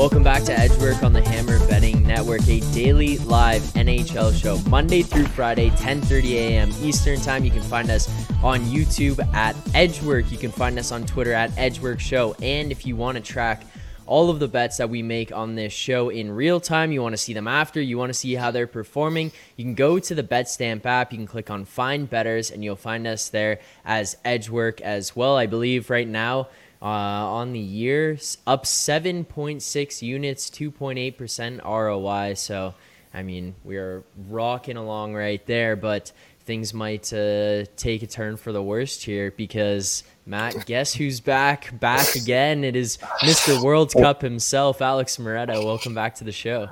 Welcome back to Edgework on the Hammer Betting Network, a daily live NHL show, Monday through Friday, 10:30 a.m. Eastern Time. You can find us on YouTube at Edgework. You can find us on Twitter at Edgework Show. And if you want to track all of the bets that we make on this show in real time. You want to see them after, you want to see how they're performing. You can go to the BetStamp app, you can click on Find Betters, and you'll find us there as Edgework as well. I believe right now uh, on the year, up 7.6 units, 2.8% ROI. So, I mean, we are rocking along right there, but things might uh, take a turn for the worst here because Matt, guess who's back? Back again. It is Mr. World Cup himself, Alex Moretto. Welcome back to the show.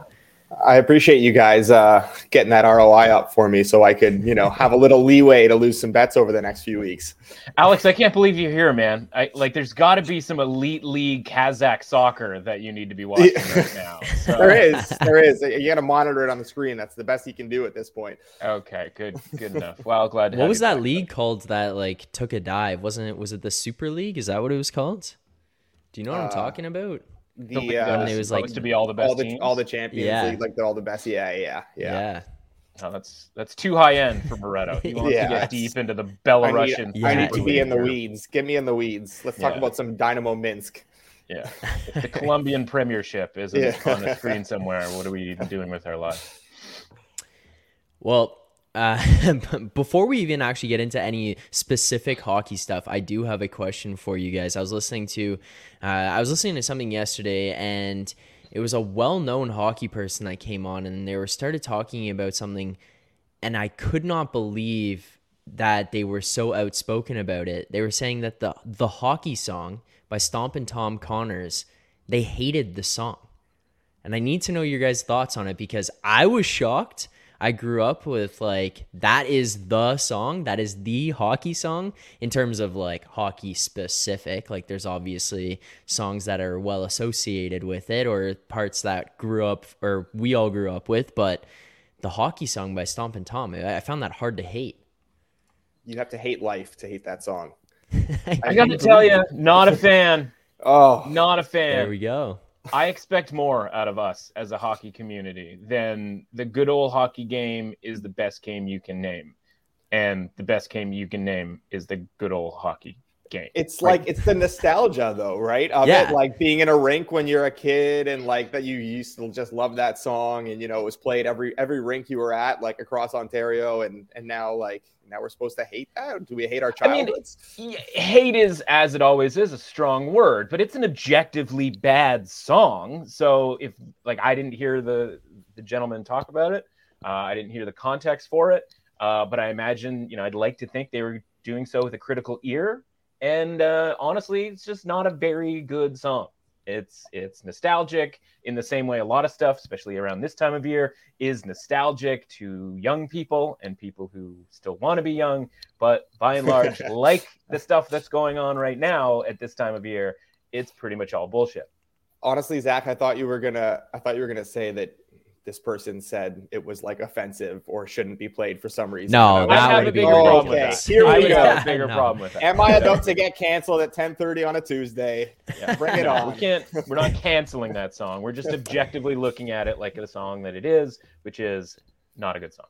I appreciate you guys uh, getting that ROI up for me so I could, you know, have a little leeway to lose some bets over the next few weeks. Alex, I can't believe you're here, man. I, like, there's got to be some elite league Kazakh soccer that you need to be watching right now. So. there is, there is. You got to monitor it on the screen. That's the best you can do at this point. Okay, good, good enough. Well, glad. To what was that league called that like took a dive? Wasn't it? Was it the Super League? Is that what it was called? Do you know what uh, I'm talking about? The uh, it was like to be all the best all the, teams? all the champions yeah. league, like they're all the best. Yeah, yeah, yeah. Yeah. Oh, that's that's too high end for Moretto. He wants yeah, to get deep into the Belarusian. I need, I need to be in the weeds. Get me in the weeds. Let's talk yeah. about some Dynamo Minsk. Yeah, if the Colombian Premiership isn't yeah. on the screen somewhere, what are we even doing with our lives? Well, uh, before we even actually get into any specific hockey stuff, I do have a question for you guys. I was listening to, uh, I was listening to something yesterday, and it was a well-known hockey person that came on, and they were started talking about something, and I could not believe that they were so outspoken about it. They were saying that the the hockey song by Stompin' Tom Connors, they hated the song, and I need to know your guys' thoughts on it because I was shocked I grew up with like that is the song, that is the hockey song in terms of like hockey specific. Like there's obviously songs that are well associated with it or parts that grew up or we all grew up with, but the hockey song by Stompin' Tom, I found that hard to hate. You have to hate life to hate that song. I got to tell you, not a fan. Oh, not a fan. There we go. I expect more out of us as a hockey community than the good old hockey game is the best game you can name. And the best game you can name is the good old hockey game. It's right? like it's the nostalgia though, right? Of yeah. it like being in a rink when you're a kid and like that you used to just love that song and you know it was played every every rink you were at like across Ontario and and now like now we're supposed to hate that? Do we hate our childhoods? I mean, hate is, as it always is, a strong word, but it's an objectively bad song. So if like I didn't hear the the gentleman talk about it, uh, I didn't hear the context for it, uh, but I imagine you know I'd like to think they were doing so with a critical ear. And uh, honestly, it's just not a very good song. It's it's nostalgic in the same way a lot of stuff, especially around this time of year, is nostalgic to young people and people who still want to be young. But by and large, like the stuff that's going on right now at this time of year, it's pretty much all bullshit. Honestly, Zach, I thought you were gonna I thought you were gonna say that this person said it was like offensive or shouldn't be played for some reason. No, that I have a bigger problem with that. Here we go. A bigger no. problem with that. Am I about to get canceled at 10:30 on a Tuesday? Yeah. Bring it on. We can't. We're not canceling that song. We're just objectively looking at it like the song that it is, which is not a good song.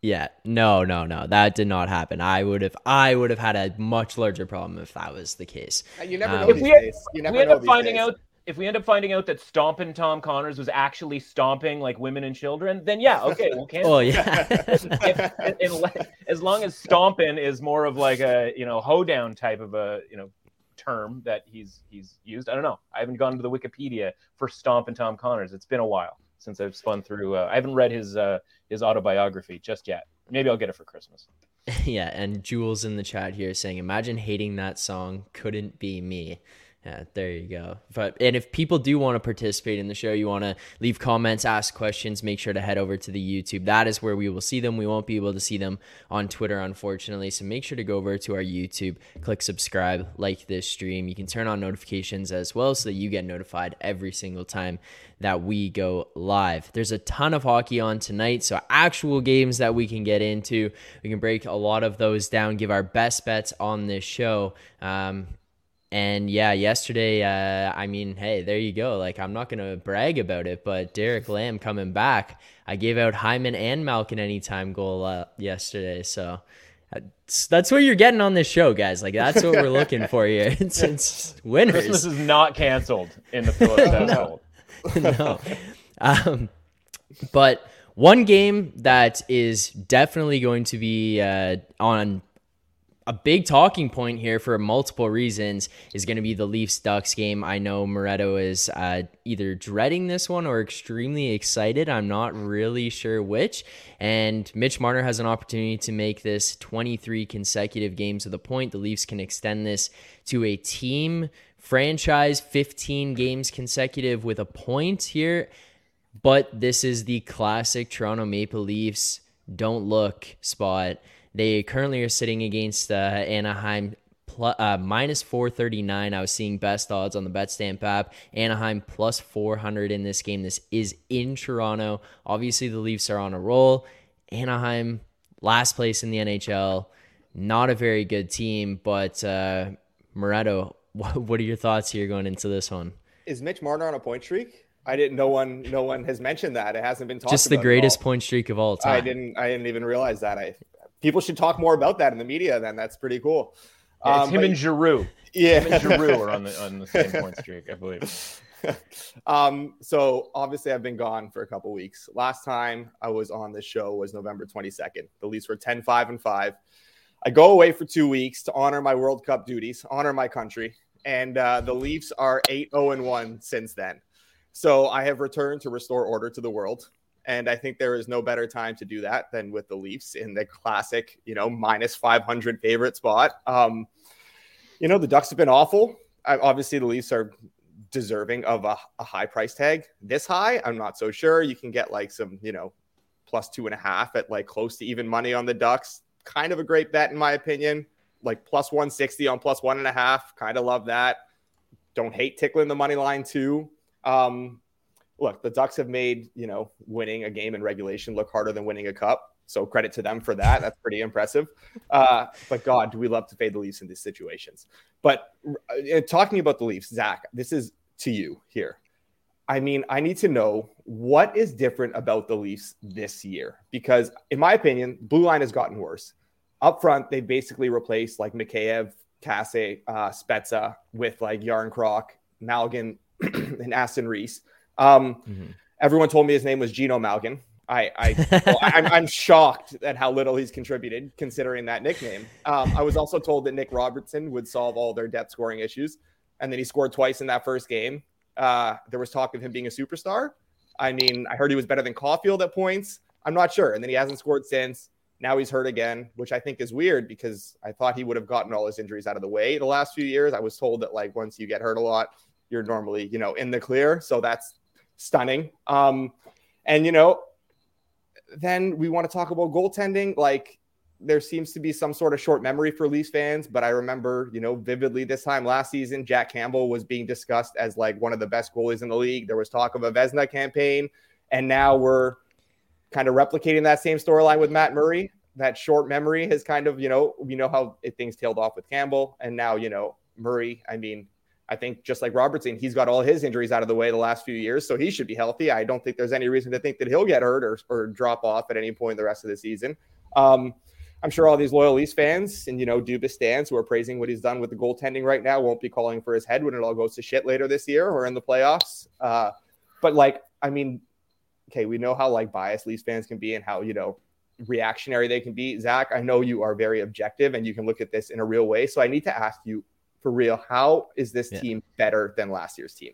Yeah, no, no, no. That did not happen. I would have, I would have had a much larger problem if that was the case. You never um, know. If we, had, you never we end up finding days. out if we end up finding out that stomping Tom Connors was actually stomping like women and children, then yeah, okay, we'll cancel. oh yeah. if, as long as stomping is more of like a you know hoedown type of a you know term that he's he's used. I don't know. I haven't gone to the Wikipedia for stomping Tom Connors. It's been a while since I've spun through. Uh, I haven't read his uh, his autobiography just yet. Maybe I'll get it for Christmas. yeah, and Jules in the chat here saying, "Imagine hating that song. Couldn't be me." Yeah, there you go. But and if people do want to participate in the show, you want to leave comments, ask questions, make sure to head over to the YouTube. That is where we will see them. We won't be able to see them on Twitter, unfortunately. So make sure to go over to our YouTube, click subscribe, like this stream. You can turn on notifications as well so that you get notified every single time that we go live. There's a ton of hockey on tonight, so actual games that we can get into. We can break a lot of those down, give our best bets on this show. Um, and yeah, yesterday, uh, I mean, hey, there you go. Like, I'm not gonna brag about it, but Derek Lamb coming back. I gave out Hyman and Malkin anytime goal uh, yesterday, so that's, that's what you're getting on this show, guys. Like, that's what we're looking for here. It's, it's winners. Christmas is not canceled in the Phillips household. no, um, but one game that is definitely going to be uh, on a big talking point here for multiple reasons is going to be the Leafs Ducks game. I know Moretto is uh, either dreading this one or extremely excited. I'm not really sure which. And Mitch Marner has an opportunity to make this 23 consecutive games of the point. The Leafs can extend this to a team franchise 15 games consecutive with a point here. But this is the classic Toronto Maple Leafs don't look spot they currently are sitting against uh, Anaheim plus, uh, minus 439. I was seeing best odds on the BetStamp app. Anaheim plus 400 in this game. This is in Toronto. Obviously, the Leafs are on a roll. Anaheim, last place in the NHL. Not a very good team, but uh, Moretto, what are your thoughts here going into this one? Is Mitch Marner on a point streak? I didn't. No one. No one has mentioned that. It hasn't been talked. About. Just the greatest point streak of all time. I didn't. I didn't even realize that. I people should talk more about that in the media. Then that's pretty cool. Yeah, it's um, him but, and Giroux. Yeah, him and Giroux are on the on the same point streak, I believe. um, so obviously I've been gone for a couple weeks. Last time I was on this show was November 22nd. The Leafs were 10, 5, and 5. I go away for two weeks to honor my World Cup duties, honor my country, and uh, the Leafs are 8, 0, and 1 since then. So I have returned to restore order to the world. And I think there is no better time to do that than with the Leafs in the classic, you know, minus 500 favorite spot. Um, you know, the Ducks have been awful. I, obviously, the Leafs are deserving of a, a, high price tag. This high, I'm not so sure. You can get like some, you know, plus two and a half at like close to even money on the Ducks. Kind of a great bet, in my opinion. Like plus 160 on plus one and a half. Kind of love that. Don't hate tickling the money line too. Um, look, the Ducks have made, you know, winning a game in regulation look harder than winning a cup. So credit to them for that. That's pretty impressive. Uh, but God, do we love to fade the Leafs in these situations? But uh, talking about the Leafs, Zach, this is to you here. I mean, I need to know what is different about the Leafs this year because, in my opinion, blue line has gotten worse. Up front, they basically replaced like Mikheyev, Kase, uh, Spezza with like Järnkrok, Malgin, and Aston Reese. Um, mm-hmm. Everyone told me his name was Geno Malgin. I, I well, I'm, I'm, shocked at how little he's contributed considering that nickname. Um, I was also told that Nick Robertson would solve all their depth scoring issues, and then he scored twice in that first game. Uh, there was talk of him being a superstar. I mean, I heard he was better than Caufield at points. I'm not sure, and then he hasn't scored since. Now he's hurt again, which I think is weird because I thought he would have gotten all his injuries out of the way the last few years. I was told that like once you get hurt a lot, you're normally you know in the clear. So that's stunning. Um, and you know, then we want to talk about goaltending. Like there seems to be some sort of short memory for Leafs fans, but I remember, you know, vividly this time last season, Jack Campbell was being discussed as like one of the best goalies in the league. There was talk of a Vezina campaign, and now we're kind of replicating that same storyline with Matt Murray. That short memory has kind of, you know, we know how it, things tailed off with Campbell, and now, you know, Murray. I mean, I think just like Robertson, he's got all his injuries out of the way the last few years, so he should be healthy. I don't think there's any reason to think that he'll get hurt or, or drop off at any point the rest of the season. Um, I'm sure all these loyal Leafs fans and you know Dubas stands who are praising what he's done with the goaltending right now won't be calling for his head when it all goes to shit later this year or in the playoffs. Uh, but like, I mean, okay, we know how like biased Leafs fans can be and how you know reactionary they can be. Zach, I know you are very objective and you can look at this in a real way. So I need to ask you for real, how is this yeah. team better than last year's team?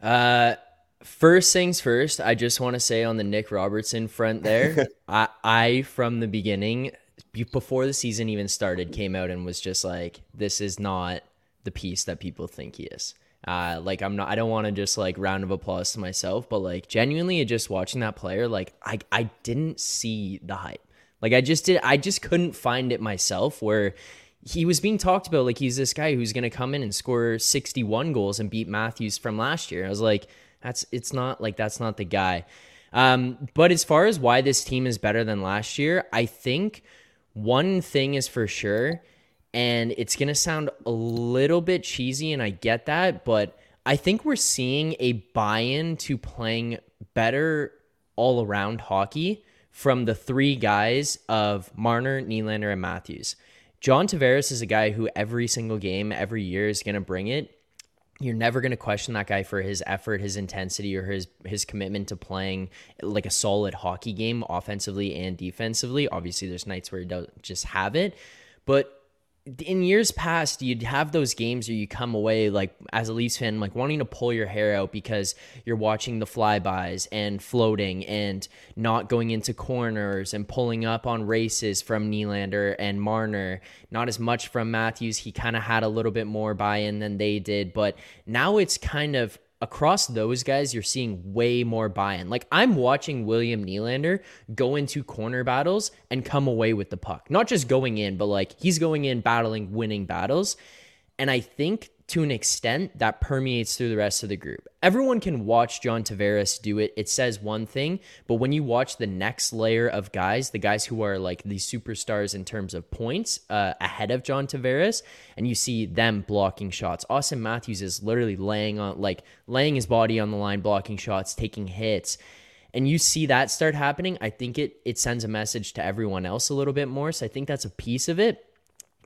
Uh, first things first, I just want to say on the Nick Robertson front there, I, I from the beginning, before the season even started, came out and was just like, this is not the piece that people think he is. Uh, like I'm not, I don't want to just like round of applause to myself, but like genuinely, just watching that player, like I, I didn't see the hype. Like I just did, I just couldn't find it myself. Where he was being talked about like he's this guy who's going to come in and score 61 goals and beat Matthews from last year. I was like, that's it's not like that's not the guy. Um, but as far as why this team is better than last year, I think one thing is for sure And it's going to sound a little bit cheesy, and I get that, but I think we're seeing a buy in to playing better all around hockey from the three guys of Marner, Nylander, and Matthews. John Tavares is a guy who every single game, every year is going to bring it. You're never going to question that guy for his effort, his intensity, or his his commitment to playing like a solid hockey game, offensively and defensively. Obviously, there's nights where he doesn't just have it, but in years past, you'd have those games where you come away like as a Leafs fan, like wanting to pull your hair out because you're watching the flybys and floating and not going into corners and pulling up on races from Nylander and Marner. Not as much from Matthews. He kind of had a little bit more buy-in than they did, but now it's kind of across those guys, you're seeing way more buy in. Like, I'm watching William Nylander go into corner battles and come away with the puck. Not just going in, but like he's going in, battling, winning battles. And I think to an extent that permeates through the rest of the group. Everyone can watch John Tavares do it. It says one thing, but when you watch the next layer of guys, the guys who are like the superstars in terms of points uh, ahead of John Tavares, and you see them blocking shots. Auston Matthews is literally laying on like laying his body on the line, blocking shots, taking hits and you see that start happening, I think it it sends a message to everyone else a little bit more. So I think that's a piece of it.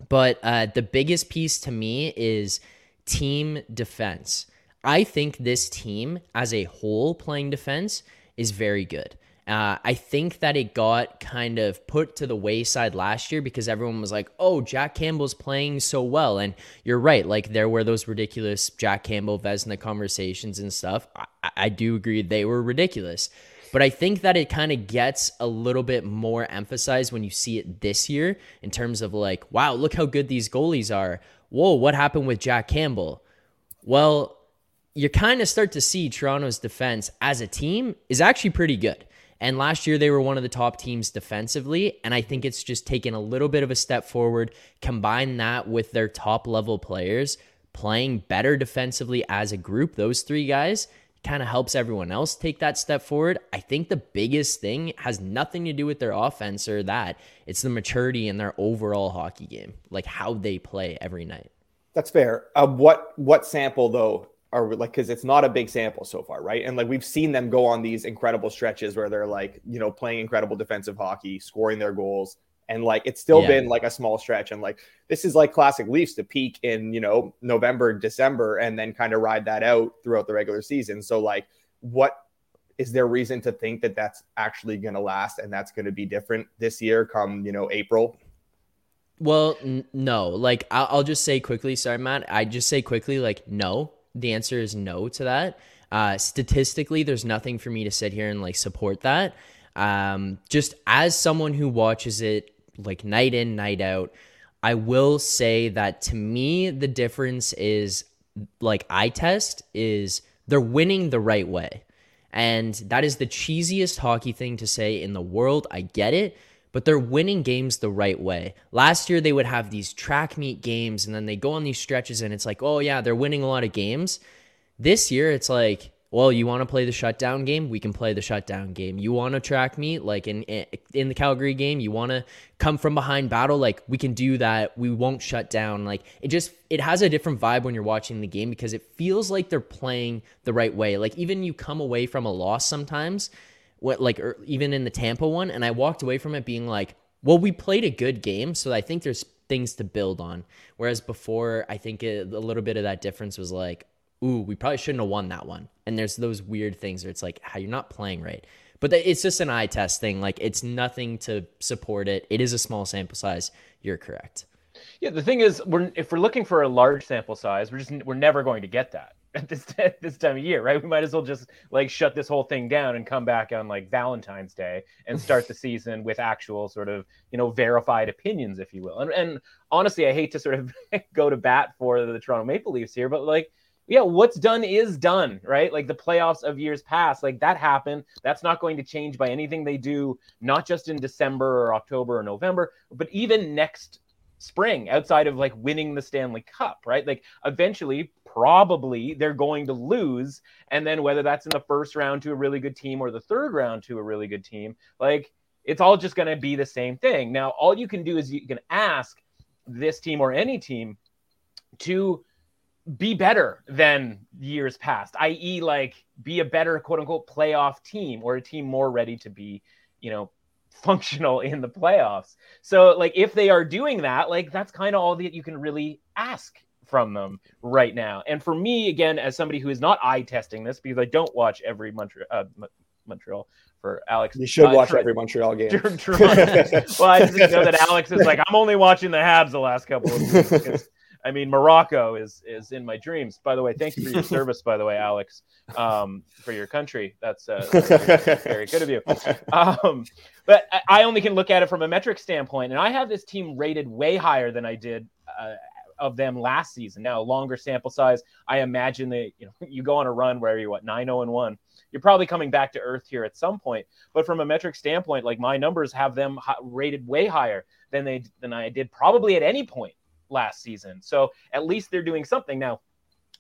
But uh, the biggest piece to me is team defense. I think this team as a whole playing defense is very good. Uh, I think that it got kind of put to the wayside last year because everyone was like, oh, Jack Campbell's playing so well. And you're right. Like, there were those ridiculous Jack Campbell Vezina conversations and stuff. I, I do agree they were ridiculous. But I think that it kind of gets a little bit more emphasized when you see it this year in terms of like, wow, look how good these goalies are whoa, what happened with Jack Campbell? Well, you kind of start to see Toronto's defense as a team is actually pretty good. And last year they were one of the top teams defensively. And I think it's just taken a little bit of a step forward. Combine that with their top level players playing better defensively as a group, those three guys kind of helps everyone else take that step forward. I think the biggest thing has nothing to do with their offense or that. It's the maturity in their overall hockey game, like how they play every night. That's fair. Uh, what what sample though are like because it's not a big sample so far, right? And like we've seen them go on these incredible stretches where they're like you know playing incredible defensive hockey, scoring their goals, and like it's still yeah. been like a small stretch. And like this is like classic leafs to peak in you know november december and then kind of ride that out throughout the regular season. So like what is there reason to think that that's actually going to last and that's going to be different this year come you know april? Well n- no. Like I'll, I'll just say quickly sorry matt i just say quickly like no. The answer is no to that. Uh statistically there's nothing for me to sit here and like support that. Um, just as someone who watches it like night in, night out. I will say that to me, the difference is like eye test is they're winning the right way. And that is the cheesiest hockey thing to say in the world. I get it, but they're winning games the right way. Last year, they would have these track meet games and then they go on these stretches and it's like, oh, yeah, they're winning a lot of games. This year, it's like, well, you want to play the shutdown game? We can play the shutdown game. You want to track me like in in the Calgary game? You want to come from behind battle? Like we can do that. We won't shut down. Like it just it has a different vibe when you're watching the game because it feels like they're playing the right way. Like even you come away from a loss sometimes, what like er, even in the Tampa one, and I walked away from it being like, well, we played a good game, so I think there's things to build on. Whereas before, I think it, a little bit of that difference was like, ooh, we probably shouldn't have won that one. And there's those weird things where it's like, how you're not playing right. But it's just an eye test thing. Like it's nothing to support it. It is a small sample size. You're correct. Yeah, the thing is, we're if we're looking for a large sample size, we're just we're never going to get that at this at this time of year, right? We might as well just like shut this whole thing down and come back on like Valentine's Day and start the season with actual sort of you know verified opinions, if you will. And and honestly, I hate to sort of go to bat for the Toronto Maple Leafs here, but like yeah, what's done is done, right? Like the playoffs of years past, like that happened. That's not going to change by anything they do, not just in December or October or November, but even next spring, outside of like winning the Stanley Cup, right? Like eventually, probably they're going to lose. And then whether that's in the first round to a really good team or the third round to a really good team, like it's all just going to be the same thing. Now, all you can do is you can ask this team or any team to be better than years past, i.e., like be a better quote unquote playoff team or a team more ready to be, you know, functional in the playoffs. So, like, if they are doing that, like, that's kind of all that you can really ask from them right now. And for me, again, as somebody who is not eye testing this because I don't watch every Montreal, uh, Montreal for Alex. You should uh, watch every Montreal game. well, I just know that Alex is like, I'm only watching the Habs the last couple of weeks. I mean, Morocco is is in my dreams. By the way, thank you for your service. By the way, Alex, um, for your country. That's, uh, very, very, good of you. Um, but I only can look at it from a metric standpoint, and I have this team rated way higher than I did uh, of them last season. Now, longer sample size. I imagine that you know you go on a run where you're what nine zero oh and one. You're probably coming back to earth here at some point. But from a metric standpoint, like my numbers have them rated way higher than they than I did probably at any point last season. So at least they're doing something now.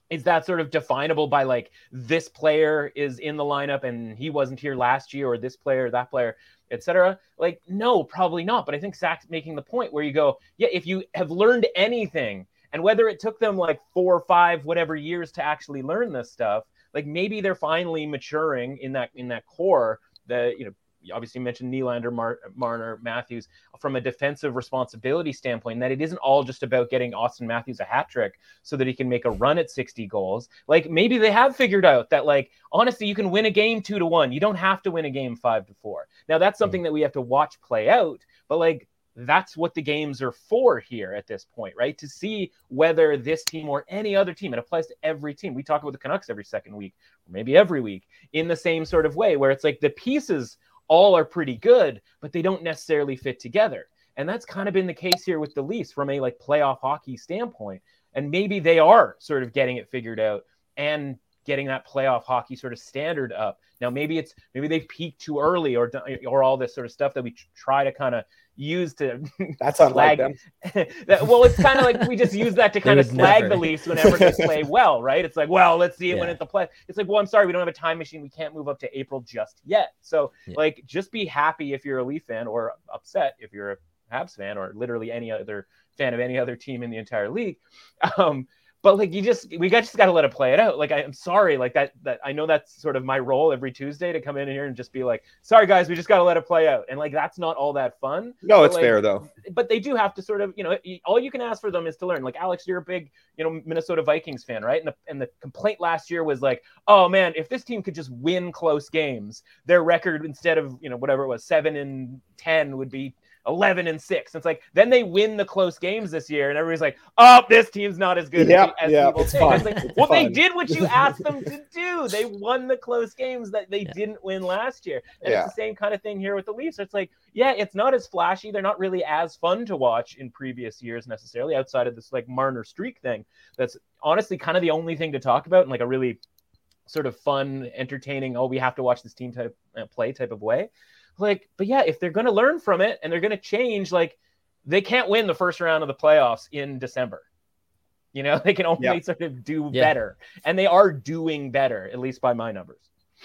Is that sort of definable by like this player is in the lineup and he wasn't here last year, or this player, that player? etc. Like, no, probably not. But I think Zach's making the point where you go, yeah, if you have learned anything, and whether it took them like four or five, whatever years to actually learn this stuff, like maybe they're finally maturing in that in that core that you know obviously you mentioned Nylander, Mar- Marner, Matthews from a defensive responsibility standpoint. That it isn't all just about getting Auston Matthews a hat trick so that he can make a run at 60 goals. Like maybe they have figured out that like honestly, you can win a game two to one. You don't have to win a game five to four. Now that's something mm. that we have to watch play out. But like that's what the games are for here at this point, right? To see whether this team or any other team, it applies to every team. We talk about the Canucks every second week, or maybe every week, in the same sort of way, where it's like the pieces all are pretty good, but they don't necessarily fit together. And that's kind of been the case here with the Leafs from a like playoff hockey standpoint. And maybe they are sort of getting it figured out and getting that playoff hockey sort of standard up. Now maybe it's maybe they've peaked too early or or all this sort of stuff that we try to kind of use to that's unlike them. that, well, it's kind of like we just use that to kind of slag never. the Leafs whenever they play well, right? It's like, well, let's see it yeah. when it's the play. It's like, well, I'm sorry, we don't have a time machine. We can't move up to April just yet. So, yeah. like, just be happy if you're a Leaf fan, or upset if you're a Habs fan, or literally any other fan of any other team in the entire league. Um, but like you just we got just got to let it play it out. Like I, am sorry like that that i know that's sort of my role every tuesday to come in here and just be like sorry guys we just got to let it play out. And like that's not all that fun. No it's like, fair though. but they do have to sort of you know all you can ask for them is to learn. Like alex you're a big you know minnesota vikings fan right? And the, and the complaint last year was like oh man if this team could just win close games their record instead of you know whatever it was seven and ten would be 11 and 6. It's like then they win the close games this year, and everybody's like, oh, this team's not as good yep, as, yep, people think. Like, well, fun. they did what you asked them to do. They won the close games that they yeah. didn't win last year. And yeah. it's the same kind of thing here with the Leafs. It's like, yeah, it's not as flashy. They're not really as fun to watch in previous years necessarily, outside of this like Marner streak thing. That's honestly kind of the only thing to talk about in like a really sort of fun, entertaining, oh, we have to watch this team type uh, play type of way. Like, but yeah, if they're going to learn from it and they're going to change, like, they can't win the first round of the playoffs in December. You know, they can only yeah. sort of do yeah. better, and they are doing better, at least by my numbers.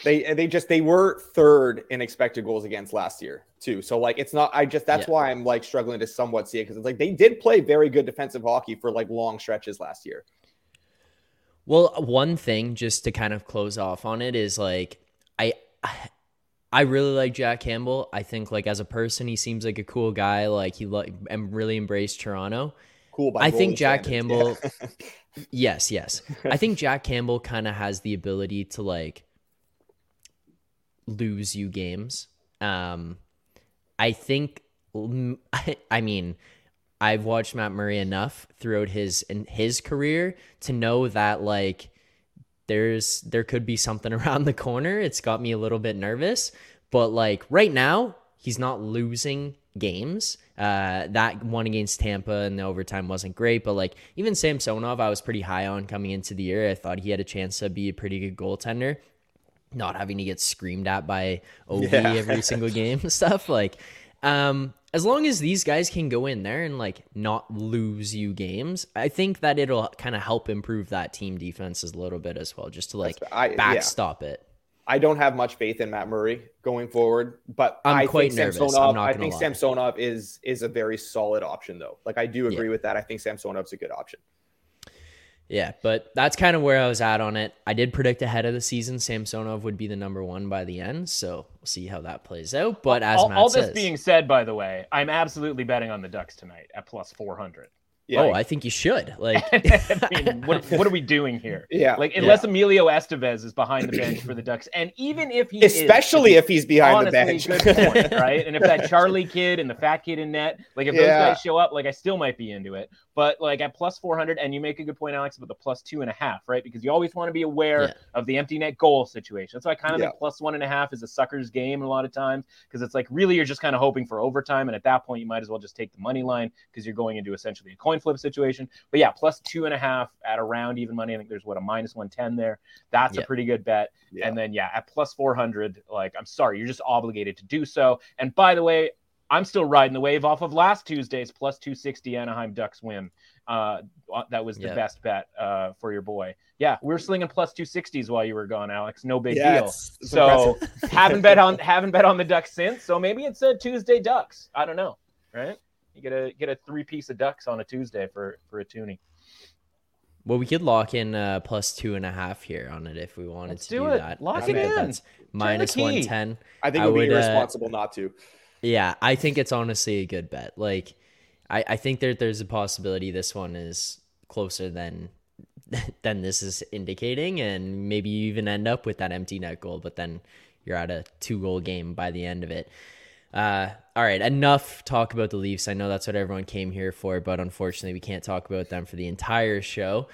They they just they were third in expected goals against last year too. So like it's not I just that's yeah. why I'm like struggling to somewhat see it because it's like they did play very good defensive hockey for like long stretches last year. Well, one thing just to kind of close off on it is like I I really like Jack Campbell. I think like as a person, he seems like a cool guy. Like he like and really embraced Toronto. Cool. I think Jack Campbell. Yeah. yes, yes. I think Jack Campbell kind of has the ability to like lose you games. Um, I think. I mean, I've watched Matt Murray enough throughout his in his career to know that like there's there could be something around the corner. It's got me a little bit nervous, but like right now, he's not losing games. Uh, that one against Tampa in the overtime wasn't great, but like even Samsonov, I was pretty high on coming into the year. I thought he had a chance to be a pretty good goaltender. Not having to get screamed at by OV yeah. every single game and stuff. Like, um, as long as these guys can go in there and like not lose you games, I think that it'll kind of help improve that team defenses a little bit as well, just to like I, backstop yeah. it. I don't have much faith in Matt Murray going forward, but I'm I quite think nervous. Samsonov, i think lie. Samsonov is is a very solid option though. Like I do agree yeah. with that. I think Samsonov's a good option. Yeah, but that's kind of where I was at on it. I did predict ahead of the season Samsonov would be the number one by the end, so we'll see how that plays out. But as all, Matt all says, this being said, by the way, I'm absolutely betting on the Ducks tonight at plus 400. Yeah. Oh, I think you should. Like, I mean, what, what are we doing here? Yeah. Like, unless yeah. Emilio Estevez is behind the bench for the Ducks, and even if he, especially is, if he's behind honestly, the bench, good point, right? And if that Charlie kid and the fat kid in net, like, if those guys show up, like, I still might be into it. But like at plus 400, and you make a good point, Alex, about the plus two and a half, right? Because you always want to be aware yeah. of the empty net goal situation. So I kind of yeah. think plus one and a half is a sucker's game a lot of times because it's like really you're just kind of hoping for overtime. And at that point, you might as well just take the money line because you're going into essentially a coin flip situation. But yeah, plus two and a half at around even money. I think there's what a minus 110 there. That's yeah. a pretty good bet. And then, yeah, at plus 400, like, I'm sorry, you're just obligated to do so. And by the way, I'm still riding the wave off of last Tuesday's plus 260 Anaheim Ducks win. Uh, that was the yep. best bet uh, for your boy. Yeah, we are slinging plus 260s while you were gone, Alex. No big yeah, deal. It's, it's so haven't bet on haven't bet on the Ducks since. So maybe it's a Tuesday Ducks. I don't know. Right? You get a get a three piece of Ducks on a Tuesday for for a toonie. Well, we could lock in uh, plus two and a half here on it if we wanted to. Let's to do, do that. Lock it in. That's minus one ten. I think it would, be uh, irresponsible uh, not to. Yeah, I think it's honestly a good bet. Like, I, I think that there's a possibility this one is closer than than this is indicating, and maybe you even end up with that empty net goal, but then you're at a two goal game by the end of it. Uh, all right, enough talk about the Leafs. I know that's what everyone came here for, but unfortunately, we can't talk about them for the entire show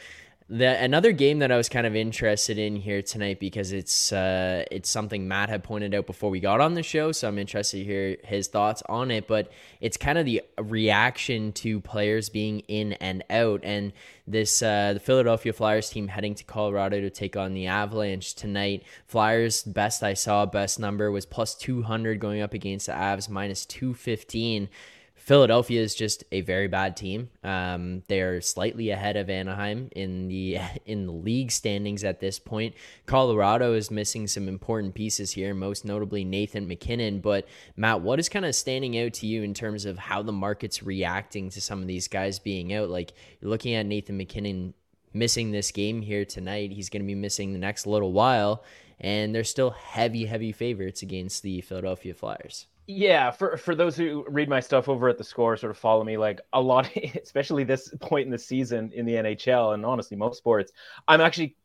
the another game that I was kind of interested in here tonight because it's uh, it's something Matt had pointed out before we got on the show, so I'm interested to hear his thoughts on it. But it's kind of the reaction to players being in and out, and this uh, the Philadelphia Flyers team heading to Colorado to take on the Avalanche tonight. Flyers best I saw, best number was plus 200 going up against the Avs minus 215. Philadelphia is just a very bad team. Um, they're slightly ahead of Anaheim in the in the league standings at this point. Colorado is missing some important pieces here, most notably Nathan MacKinnon. But Matt, what is kind of standing out to you in terms of how the market's reacting to some of these guys being out? Like you're looking at Nathan MacKinnon missing this game here tonight. He's going to be missing the next little while, and they're still heavy, heavy favorites against the Philadelphia Flyers yeah for for those who read my stuff over at the score sort of follow me like a lot especially this point in the season in the nhl and honestly most sports i'm actually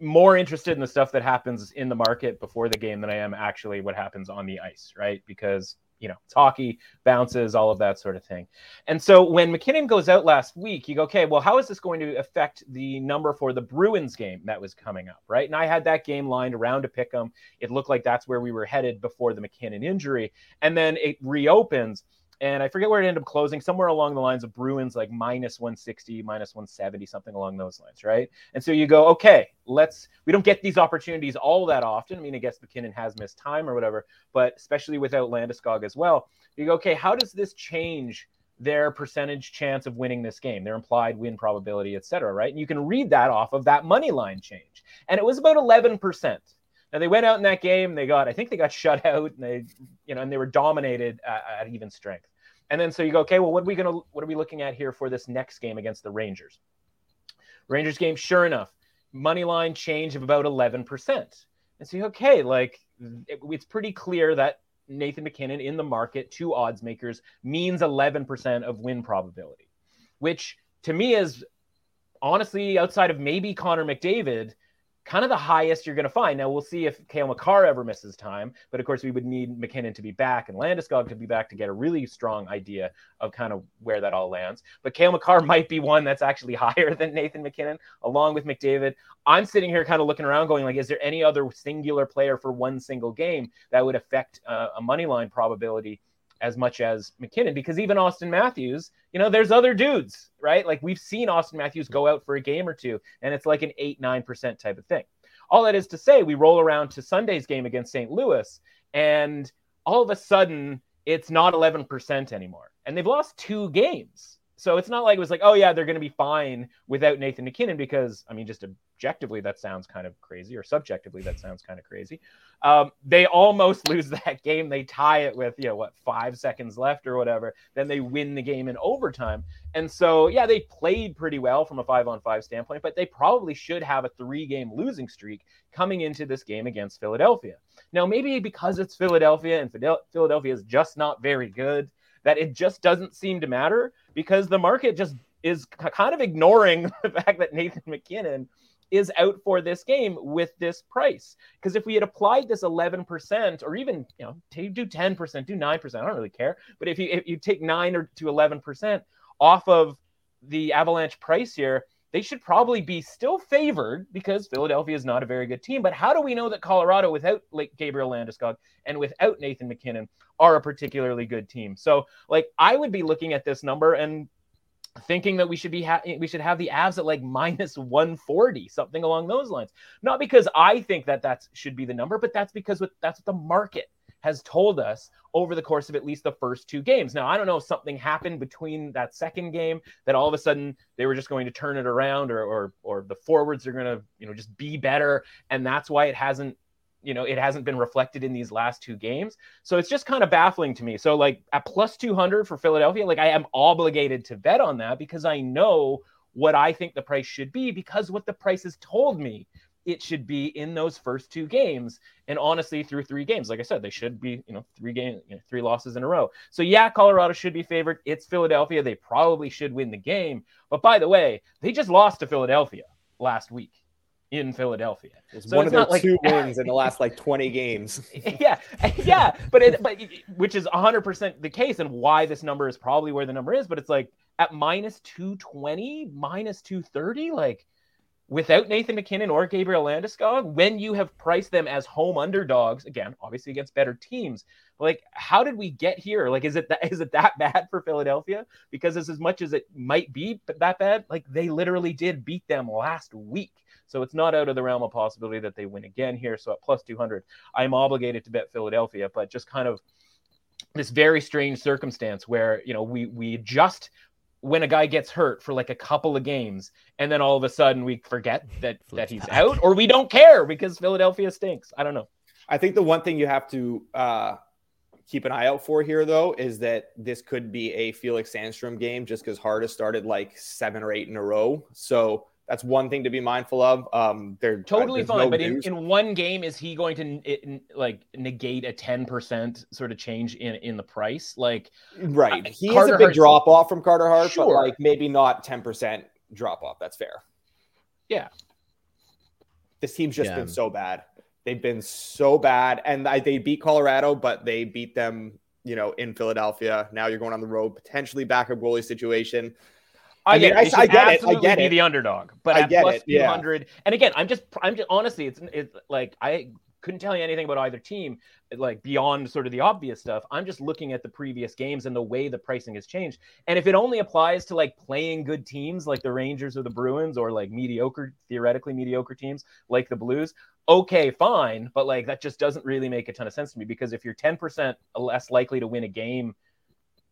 more interested in the stuff that happens in the market before the game than i am actually what happens on the ice right? Because you know, hockey, bounces, all of that sort of thing. And so when MacKinnon goes out last week, you go, okay, well, how is this going to affect the number for the Bruins game that was coming up, right? And I had that game lined around to pick them. It looked like that's where we were headed before the MacKinnon injury. And then it reopens and I forget where it ended up closing, somewhere along the lines of Bruins, like minus 160, minus 170, something along those lines, right? And so you go, okay, let's, we don't get these opportunities all that often. I mean, I guess MacKinnon has missed time or whatever, but especially without Landeskog as well, you go, okay, how does this change their percentage chance of winning this game, their implied win probability, et cetera, right? And you can read that off of that money line change. And it was about 11%. Now they went out in that game. They got, I think they got shut out, and they, you know, and they were dominated at, at even strength. And then so you go, okay, well, what are we gonna what are we looking at here for this next game against the Rangers? Rangers game, sure enough, money line change of about 11%. And so, okay, like it, it's pretty clear that Nathan MacKinnon in the market, two odds makers, means 11% of win probability, which to me is honestly outside of maybe Connor McDavid, kind of the highest you're going to find. Now we'll see if Cale Makar ever misses time, but of course we would need MacKinnon to be back and Landeskog to be back to get a really strong idea of kind of where that all lands. But Cale Makar might be one that's actually higher than Nathan MacKinnon, along with McDavid. I'm sitting here kind of looking around, going like, is there any other singular player for one single game that would affect uh, a money line probability? As much as MacKinnon because even Auston Matthews, you know, there's other dudes, right? Like we've seen Auston Matthews go out for a game or two, and it's like an eight, nine percent type of thing. All that is to say, we roll around to Sunday's game against St. Louis, and all of a sudden it's not 11% anymore. And they've lost two games. So it's not like it was like, oh yeah, they're going to be fine without Nathan MacKinnon because I mean, just objectively that sounds kind of crazy, or subjectively that sounds kind of crazy. Um, they almost lose that game. They tie it with you know what five seconds left or whatever. Then they win the game in overtime. And so yeah, they played pretty well from a five on five standpoint, but they probably should have a three game losing streak coming into this game against Philadelphia. Now maybe because it's Philadelphia and Philadelphia is just not very good that it just doesn't seem to matter because the market just is kind of ignoring the fact that Nathan MacKinnon is out for this game with this price. Because if we had applied this 11% or even, you know, do 10%, do 9%, I don't really care. But if you if you take 9 or to 11% off of the Avalanche price here, they should probably be still favored because Philadelphia is not a very good team. But how do we know that Colorado, without like Gabriel Landeskog and without Nathan MacKinnon, are a particularly good team? So, like, I would be looking at this number and thinking that we should be ha- we should have the Avs at like minus 140 something along those lines not because i think that that should be the number but that's because what, that's what the market has told us over the course of at least the first two games now i don't know if something happened between that second game that all of a sudden they were just going to turn it around or or, or the forwards are going to you know just be better and that's why it hasn't you know, it hasn't been reflected in these last two games. So it's just kind of baffling to me. So like at plus 200 for Philadelphia, like I am obligated to bet on that because I know what I think the price should be because what the price has told me it should be in those first two games. And honestly, through three games, like I said, they should be, you know, three game, you know, three losses in a row. So yeah, Colorado should be favored. It's Philadelphia. They probably should win the game. But by the way, they just lost to Philadelphia last week in Philadelphia. It's so one it's of their like, two wins in the last like 20 games. yeah. Yeah. But it, but which is 100% the case and why this number is probably where the number is. But it's like at minus 220, minus 230, like without Nathan MacKinnon or Gabriel Landeskog, when you have priced them as home underdogs, again, obviously against better teams, like how did we get here? Like, is it that is it that bad for Philadelphia? Because as, as much as it might be that bad, like they literally did beat them last week. So it's not out of the realm of possibility that they win again here. So at plus 200, I'm obligated to bet Philadelphia, but just kind of this very strange circumstance where, you know, we, we just when a guy gets hurt for like a couple of games and then all of a sudden we forget that that he's out or we don't care because Philadelphia stinks. I don't know. I think the one thing you have to uh, keep an eye out for here though is that this could be a Felix Sandstrom game just because Hart has started like seven or eight in a row. So that's one thing to be mindful of. Um, they're totally fine, no but in, in one game, is he going to it, like negate a ten percent sort of change in in the price? Like, right? He is a big Hart's, drop off from Carter Hart, sure. but like maybe not ten percent drop off. That's fair. Yeah, this team's just yeah. been so bad. They've been so bad, and I, they beat Colorado, but they beat them, you know, in Philadelphia. Now you're going on the road, potentially backup goalie situation. I, I mean, I, I, get it. I get be it. the underdog, but I at plus two hundred. Yeah. And again, I'm just, I'm just honestly, it's, it's like I couldn't tell you anything about either team, like beyond sort of the obvious stuff. I'm just looking at the previous games and the way the pricing has changed. And if it only applies to like playing good teams like the Rangers or the Bruins, or like mediocre, theoretically mediocre teams like the Blues, okay, fine. But like that just doesn't really make a ton of sense to me because if you're 10% less likely to win a game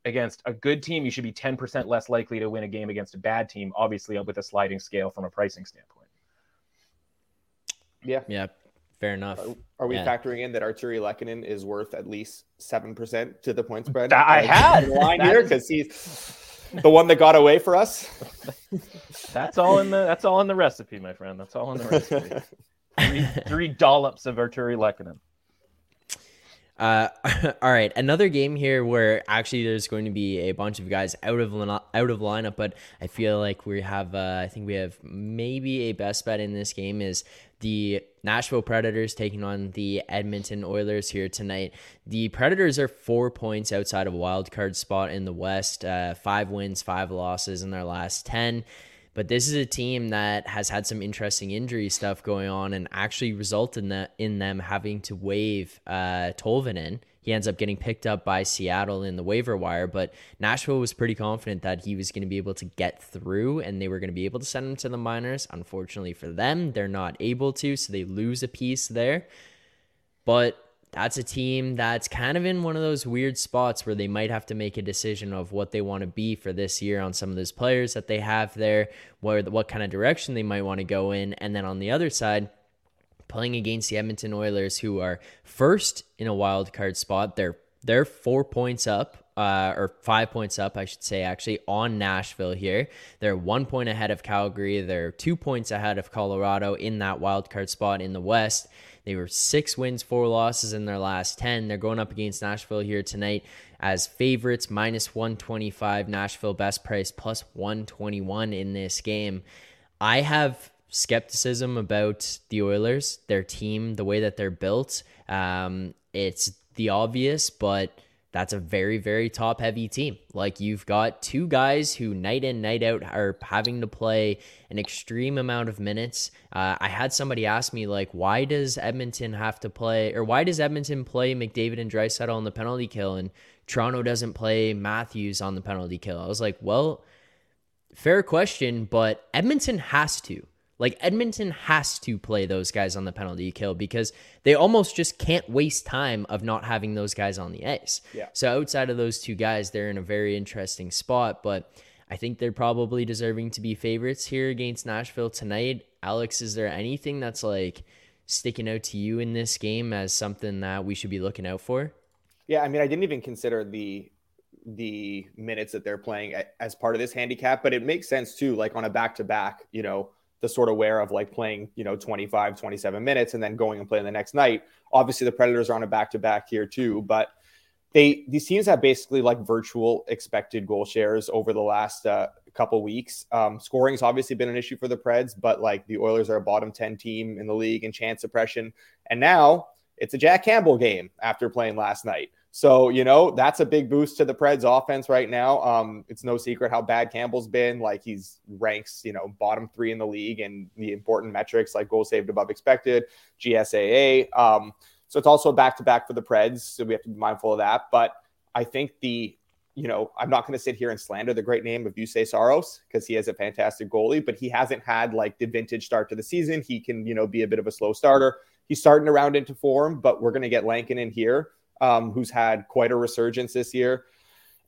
against a good team, you should be 10% less likely to win a game against a bad team, obviously with a sliding scale from a pricing standpoint. Yeah. Yeah. Fair enough. Are, are we yeah. factoring in that Artturi Lehkonen is worth at least 7% to the point spread? I had line here because he's the one that got away for us. that's all in the that's all in the recipe, my friend. That's all in the recipe. three, three dollops of Artturi Lehkonen. Uh, all right, another game here where actually there's going to be a bunch of guys out of out of lineup, but I feel like we have uh, I think we have maybe a best bet in this game is the Nashville Predators taking on the Edmonton Oilers here tonight. The Predators are four points outside of a wild card spot in the West, uh, five wins, five losses in their last ten. But this is a team that has had some interesting injury stuff going on and actually resulted in, that, in them having to waive uh, Tolvanen. He ends up getting picked up by Seattle in the waiver wire, but Nashville was pretty confident that he was going to be able to get through and they were going to be able to send him to the minors. Unfortunately for them, they're not able to, so they lose a piece there. But that's a team that's kind of in one of those weird spots where they might have to make a decision of what they want to be for this year on some of those players that they have there, where what kind of direction they might want to go in, and then on the other side, playing against the Edmonton Oilers, who are first in a wild card spot. They're they're four points up, uh, or five points up, I should say, actually, on Nashville here. They're one point ahead of Calgary. They're two points ahead of Colorado in that wild card spot in the West. They were six wins, four losses in their last 10. They're going up against Nashville here tonight as favorites, minus 125. Nashville best price plus 121 in this game. I have skepticism about the Oilers, their team, the way that they're built. Um, it's the obvious, but that's a very, very top heavy team. Like you've got two guys who night in, night out are having to play an extreme amount of minutes. Uh, I had somebody ask me, like, why does Edmonton have to play, or why does Edmonton play McDavid and Draisaitl on the penalty kill and Toronto doesn't play Matthews on the penalty kill? I was like, well, fair question, but Edmonton has to. Like Edmonton has to play those guys on the penalty kill because they almost just can't waste time of not having those guys on the ice. Yeah. So outside of those two guys, they're in a very interesting spot, but I think they're probably deserving to be favorites here against Nashville tonight. Alex, is there anything that's like sticking out to you in this game as something that we should be looking out for? Yeah, I mean, I didn't even consider the the minutes that they're playing as part of this handicap, but it makes sense too. Like on a back to back, you know, the sort of wear of like playing, you know, 25, 27 minutes and then going and playing the next night. Obviously, the Predators are on a back to back here too, but they these teams have basically like virtual expected goal shares over the last uh, couple weeks. Um, scoring's obviously been an issue for the Preds, but like the Oilers are a bottom 10 team in the league in chance suppression. And now it's a Jack Campbell game after playing last night. So, you know, that's a big boost to the Preds offense right now. Um, it's no secret how bad Campbell's been. Like he's ranks, you know, bottom three in the league and the important metrics like goal saved above expected, GSAA. Um, so it's also a back to back for the Preds. So we have to be mindful of that. But I think the, you know, I'm not going to sit here and slander the great name of Juuse Saros because he is a fantastic goalie, but he hasn't had like the vintage start to the season. He can, you know, be a bit of a slow starter. He's starting to round into form, but we're going to get Lankin in here um, who's had quite a resurgence this year.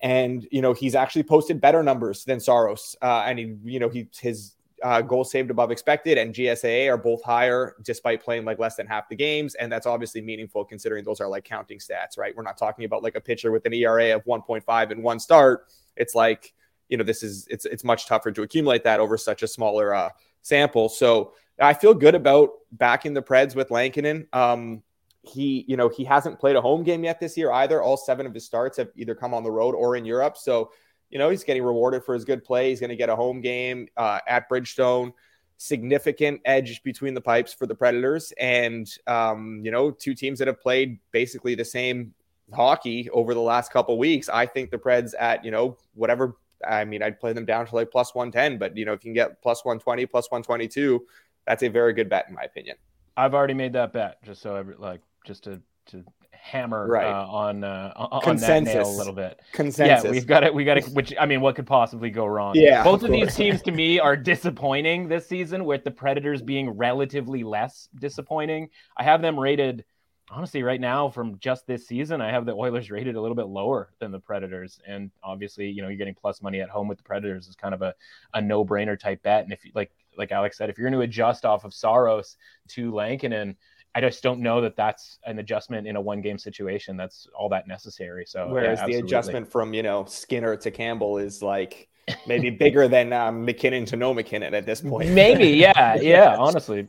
And, you know, he's actually posted better numbers than Saros. Uh, and he, you know, he, his uh, goals saved above expected and GSAA are both higher despite playing like less than half the games. And that's obviously meaningful considering those are like counting stats, right? We're not talking about like a pitcher with an ERA of 1.5 in one start. It's like, you know, this is, it's, it's much tougher to accumulate that over such a smaller uh, sample. So I feel good about backing the Preds with Lankinen. Um, he, you know, he hasn't played a home game yet this year either. All seven of his starts have either come on the road or in Europe. So, you know, he's getting rewarded for his good play. He's going to get a home game uh, at Bridgestone. Significant edge between the pipes for the Predators, and um, you know, two teams that have played basically the same hockey over the last couple weeks. I think the Preds at you know whatever. I mean, I'd play them down to like plus one ten, but you know, if you can get plus one twenty, plus one twenty two, that's a very good bet in my opinion. I've already made that bet, just so every like just to to hammer right. uh, on uh, on Consensus. that nail a little bit. Consensus. Yeah, we've got it. We got it. Which I mean, what could possibly go wrong? Yeah. Both of, of these teams to me are disappointing this season, with the Predators being relatively less disappointing. I have them rated. Honestly, right now, from just this season, I have the Oilers rated a little bit lower than the Predators, and obviously, you know, you're getting plus money at home with the Predators is kind of a, a no brainer type bet. And if you like, like Alex said, if you're going to adjust off of Saros to Lankinen, I just don't know that that's an adjustment in a one game situation. That's all that necessary. So whereas yeah, the adjustment from you know Skinner to Campbell is like maybe bigger than um, MacKinnon to no MacKinnon at this point. Maybe, yeah, yeah. honestly,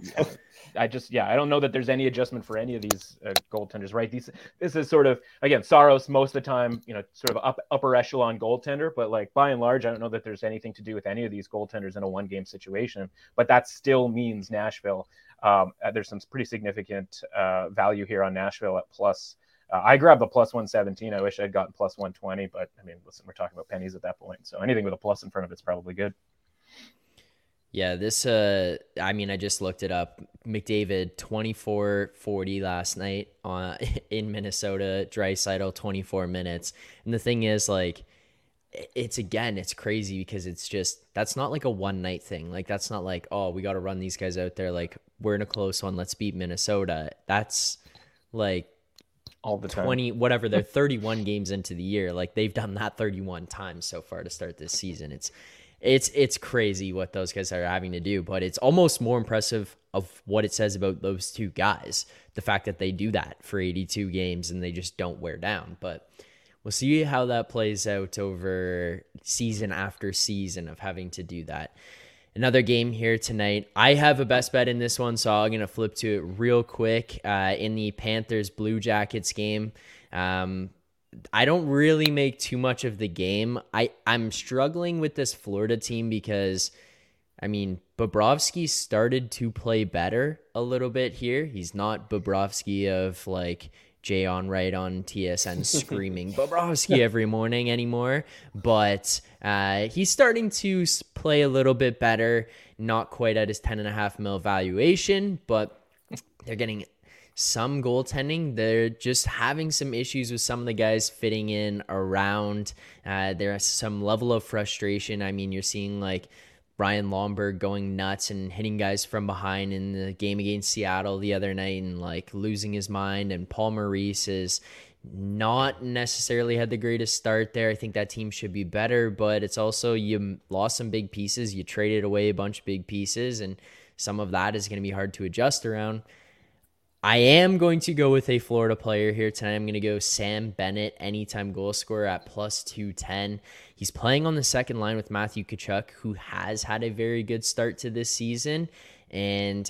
I just yeah, I don't know that there's any adjustment for any of these uh, goaltenders. Right? These this is sort of again Saros most of the time, you know, sort of up, upper echelon goaltender, but like by and large, I don't know that there's anything to do with any of these goaltenders in a one game situation. But that still means Nashville um, uh, there's some pretty significant uh, value here on Nashville at plus. Uh, I grabbed the plus 117. I wish I'd gotten plus 120, but I mean, listen, we're talking about pennies at that point. So anything with a plus in front of it's probably good. Yeah, this uh I mean I just looked it up. McDavid 24-40 last night uh, in Minnesota, Draisaitl 24 minutes. And the thing is like it's again it's crazy because it's just that's not like a one night thing. Like that's not like oh we got to run these guys out there. Like we're in a close one. Let's beat minnesota. That's like all the time. 20 whatever they're 31 games into the year. Like they've done that 31 times so far to start this season. It's it's it's crazy what those guys are having to do but it's almost more impressive of what it says about those two guys the fact that they do that for 82 games and they just don't wear down but we'll see how that plays out over season after season of having to do that another game here tonight. I have a best bet in this one, so I'm going to flip to it real quick. Uh, in the Panthers Blue Jackets game, um, I don't really make too much of the game. I, I'm struggling with this Florida team because, I mean, Bobrovsky started to play better a little bit here. He's not Bobrovsky of like Jay Onrait on TSN screaming Bobrovsky every morning anymore, but uh, he's starting to play a little bit better. Not quite at his ten and a half mil valuation, but they're getting some goaltending. They're just having some issues with some of the guys fitting in around. Uh, there's some level of frustration. I mean, you're seeing like Ryan Lomberg going nuts and hitting guys from behind in the game against Seattle the other night and like losing his mind. And Paul Maurice is not necessarily had the greatest start there. I think that team should be better, but it's also you lost some big pieces. You traded away a bunch of big pieces, and some of that is going to be hard to adjust around. I am going to go with a Florida player here tonight. I'm going to go Sam Bennett, anytime goal scorer at plus 210. He's playing on the second line with Matthew Tkachuk, who has had a very good start to this season. And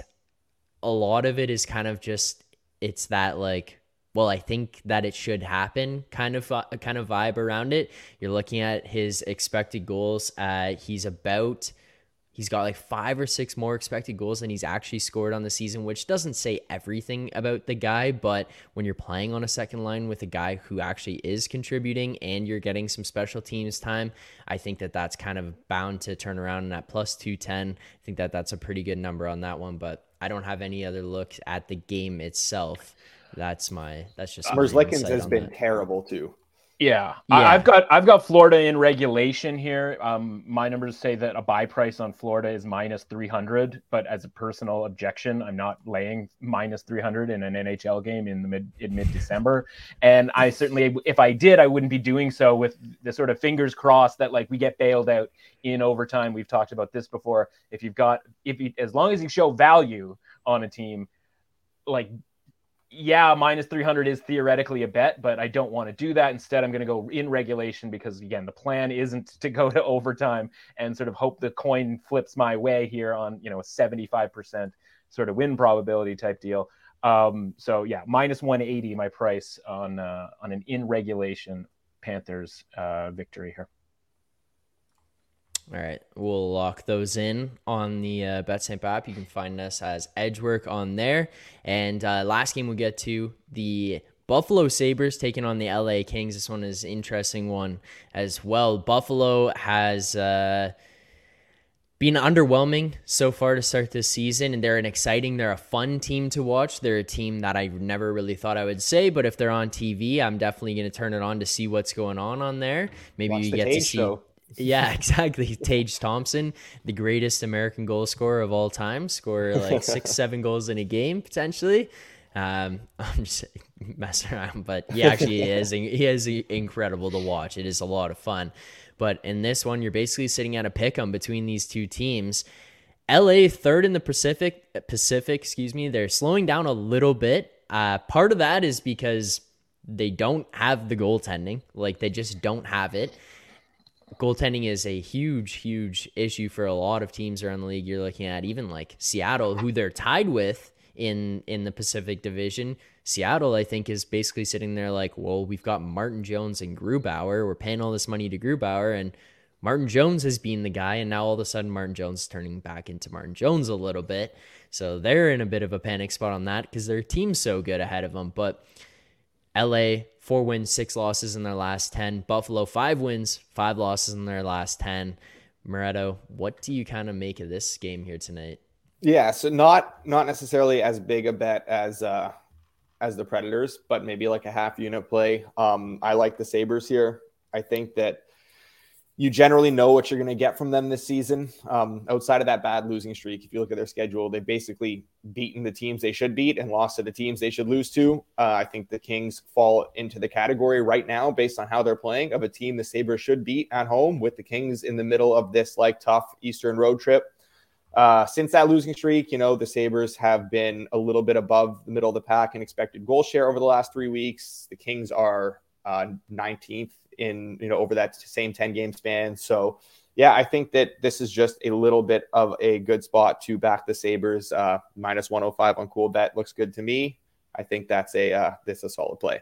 a lot of it is kind of just, it's that like, well, I think that it should happen kind of uh, kind of vibe around it. You're looking at his expected goals. Uh, he's about He's got like five or six more expected goals than he's actually scored on the season, which doesn't say everything about the guy. But when you're playing on a second line with a guy who actually is contributing and you're getting some special teams time, I think that that's kind of bound to turn around. And at plus 210, I think that that's a pretty good number on that one. But I don't have any other look at the game itself. That's my, that's just. Merzlikins has been that. terrible too. Yeah. yeah. I, have got I've got Florida in regulation here. Um, my numbers say that a buy price on Florida is minus three hundred, but as a personal objection, I'm not laying minus three hundred in an NHL game in the mid in mid December. And I certainly, if I did, I wouldn't be doing so with the sort of fingers crossed that like we get bailed out in overtime. We've talked about this before. If you've got if you as long as you show value on a team, like yeah, minus 300 is theoretically a bet, but I don't want to do that. Instead, I'm going to go in regulation because, again, the plan isn't to go to overtime and sort of hope the coin flips my way here on, you know, a 75% sort of win probability type deal. Um, so, yeah, minus 180 my price on uh, on an in regulation Panthers uh, victory here. All right, we'll lock those in on the uh, BetStamp app. You can find us as Edgework on there. And uh, last game we'll get to the Buffalo Sabres taking on the LA Kings. This one is interesting one as well. Buffalo has uh, been underwhelming so far to start this season, and they're an exciting, they're a fun team to watch. They're a team that I never really thought I would say, but if they're on TV, I'm definitely going to turn it on to see what's going on on there. Maybe watch you get to see. Show. Yeah, exactly. Tage Thompson, the greatest American goal scorer of all time, score like six, seven goals in a game potentially. Um, I'm just messing around, but he actually is. He is incredible to watch. It is a lot of fun. But in this one, you're basically sitting at a pick 'em between these two teams. LA third in the Pacific. Pacific, excuse me. They're slowing down a little bit. Uh, part of that is because they don't have the goaltending. Like they just don't have it goaltending is a huge, huge issue for a lot of teams around the league. You're looking at even like Seattle, who they're tied with in in the Pacific Division. Seattle, I think, is basically sitting there like, well, we've got Martin Jones and Grubauer. We're paying all this money to Grubauer, and Martin Jones has been the guy, and now all of a sudden Martin Jones is turning back into Martin Jones a little bit. So they're in a bit of a panic spot on that because their team's so good ahead of them. But LA, four wins, six losses in their last 10. Buffalo, five wins, five losses in their last 10. Moretto, what do you kind of make of this game here tonight? Yeah, so not not necessarily as big a bet as uh as the Predators, but maybe like a half unit play. Um, I like the Sabres here. I think that you generally know what you're going to get from them this season. Um, outside of that bad losing streak, if you look at their schedule, they've basically beaten the teams they should beat and lost to the teams they should lose to. Uh, I think the Kings fall into the category right now, based on how they're playing, of a team the Sabres should beat at home with the Kings in the middle of this like tough Eastern road trip. Uh, since that losing streak, you know, the Sabres have been a little bit above the middle of the pack in expected goal share over the last three weeks. The Kings are uh, 19th in you know over that same 10 game span. So yeah, I think that this is just a little bit of a good spot to back the Sabres. Uh, minus 105 on Coolbet looks good to me. I think that's a uh, this a solid play.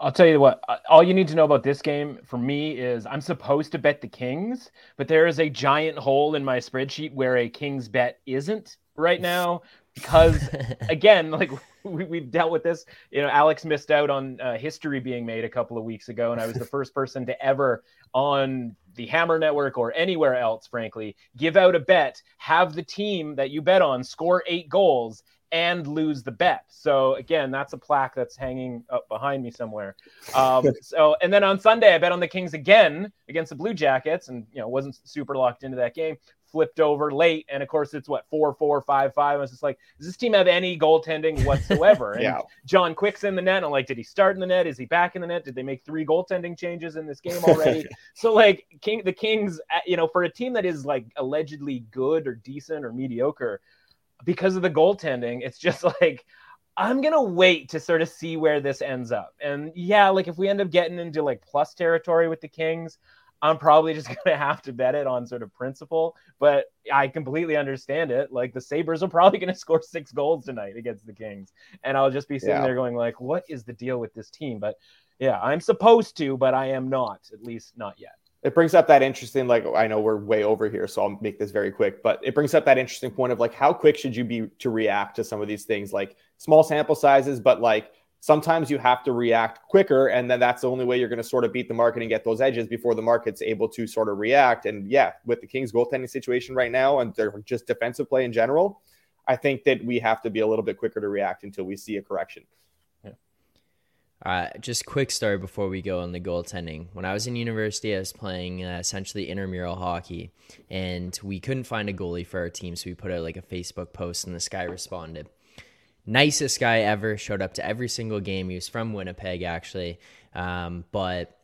I'll tell you what. Uh, all you need to know about this game for me is I'm supposed to bet the Kings, but there is a giant hole in my spreadsheet where a Kings bet isn't right now because again, like we, have dealt with this. You know, Alex missed out on uh, history being made a couple of weeks ago, and I was the first person to ever on the Hammer Network or anywhere else, frankly, give out a bet, have the team that you bet on score eight goals, and lose the bet. So again, that's a plaque that's hanging up behind me somewhere. Um, so and then on Sunday, I bet on the Kings again against the Blue Jackets, and you know wasn't super locked into that game flipped over late. And of course, it's what four, four, five, five. I was just like, does this team have any goaltending whatsoever? And yeah. John Quick's in the net. I'm like, did he start in the net? Is he back in the net? Did they make three goaltending changes in this game already? so like, King, the Kings, uh, you know, for a team that is like allegedly good or decent or mediocre, because of the goaltending, it's just like. I'm gonna wait to sort of see where this ends up. And yeah, like if we end up getting into like plus territory with the Kings, I'm probably just going to have to bet it on sort of principle, but I completely understand it. Like the Sabres are probably going to score six goals tonight against the Kings. And I'll just be sitting yeah. there going like, what is the deal with this team? But yeah, I'm supposed to, but I am not, at least not yet. It brings up that interesting, like I know we're way over here, so I'll make this very quick, but it brings up that interesting point of like how quick should you be to react to some of these things, like small sample sizes, but like sometimes you have to react quicker and then that's the only way you're going to sort of beat the market and get those edges before the market's able to sort of react and yeah with the kings goaltending situation right now and they're just defensive play in general i think that we have to be a little bit quicker to react until we see a correction yeah. Uh, just quick story before we go on the goaltending. When I was in university, I was playing uh, essentially intramural hockey, and we couldn't find a goalie for our team, so we put out like a Facebook post, and this guy responded nicest guy ever. Showed up to every single game. He was from Winnipeg, actually, um, but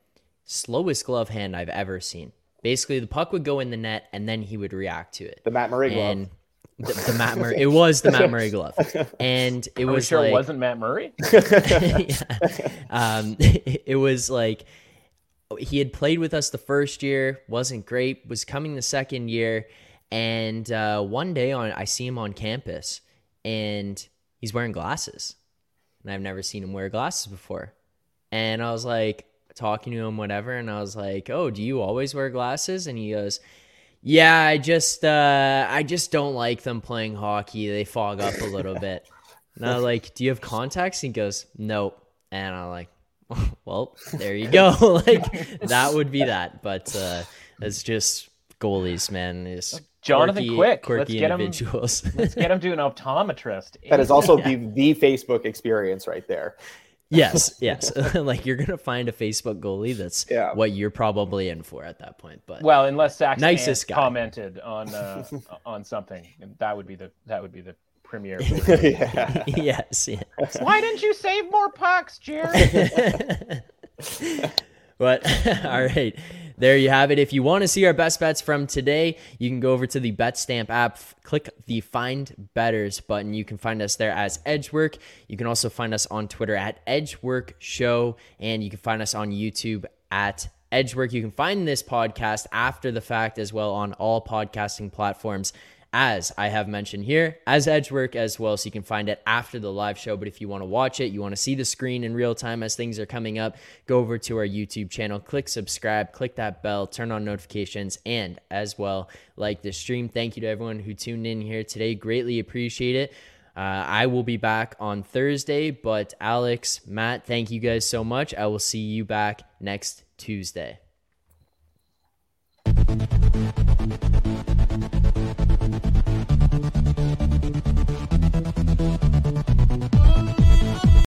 slowest glove hand I've ever seen. Basically, the puck would go in the net, and then he would react to it. The Matt Murray glove. The, the, Matt Murray. It was the Matt Murray glove, and it Are was sure like, it wasn't Matt Murray. yeah. um, it was like he had played with us the first year, wasn't great. Was coming the second year, and uh, one day on I see him on campus, and he's wearing glasses. And I've never seen him wear glasses before. And I was like, talking to him, whatever. And I was like, oh, do you always wear glasses? And he goes, yeah, I just, uh, I just don't like them playing hockey. They fog up a little bit. And I was like, do you have contacts? And he goes, nope. And I'm like, well, there you go. like that would be that. But uh, it's just goalies, man. It's Jonathan quirky, Quick. quirky let's get individuals. him. let's get him to an optometrist. That is also yeah. the the Facebook experience right there. yes, yes. like you're gonna find a Facebook goalie that's yeah. what you're probably in for at that point. But well, unless Sax nicest guy. commented on uh, on something, that would be the that would be the premiere. yeah. yes, yes. Why didn't you save more pucks, Jerry? but all right there you have it. If you want to see our best bets from today, you can go over to the BetStamp app, click the Find Betters button. You can find us there as Edgework. You can also find us on Twitter at Edgework Show, and you can find us on YouTube at Edgework. You can find this podcast after the fact as well on all podcasting platforms as I have mentioned here, as Edgework as well. So you can find it after the live show. But if you want to watch it, you want to see the screen in real time as things are coming up, go over to our YouTube channel, click subscribe, click that bell, turn on notifications, and as well, like the stream. Thank you to everyone who tuned in here today. Greatly appreciate it. Uh, I will be back on Thursday, but Alex, Matt, thank you guys so much. I will see you back next Tuesday.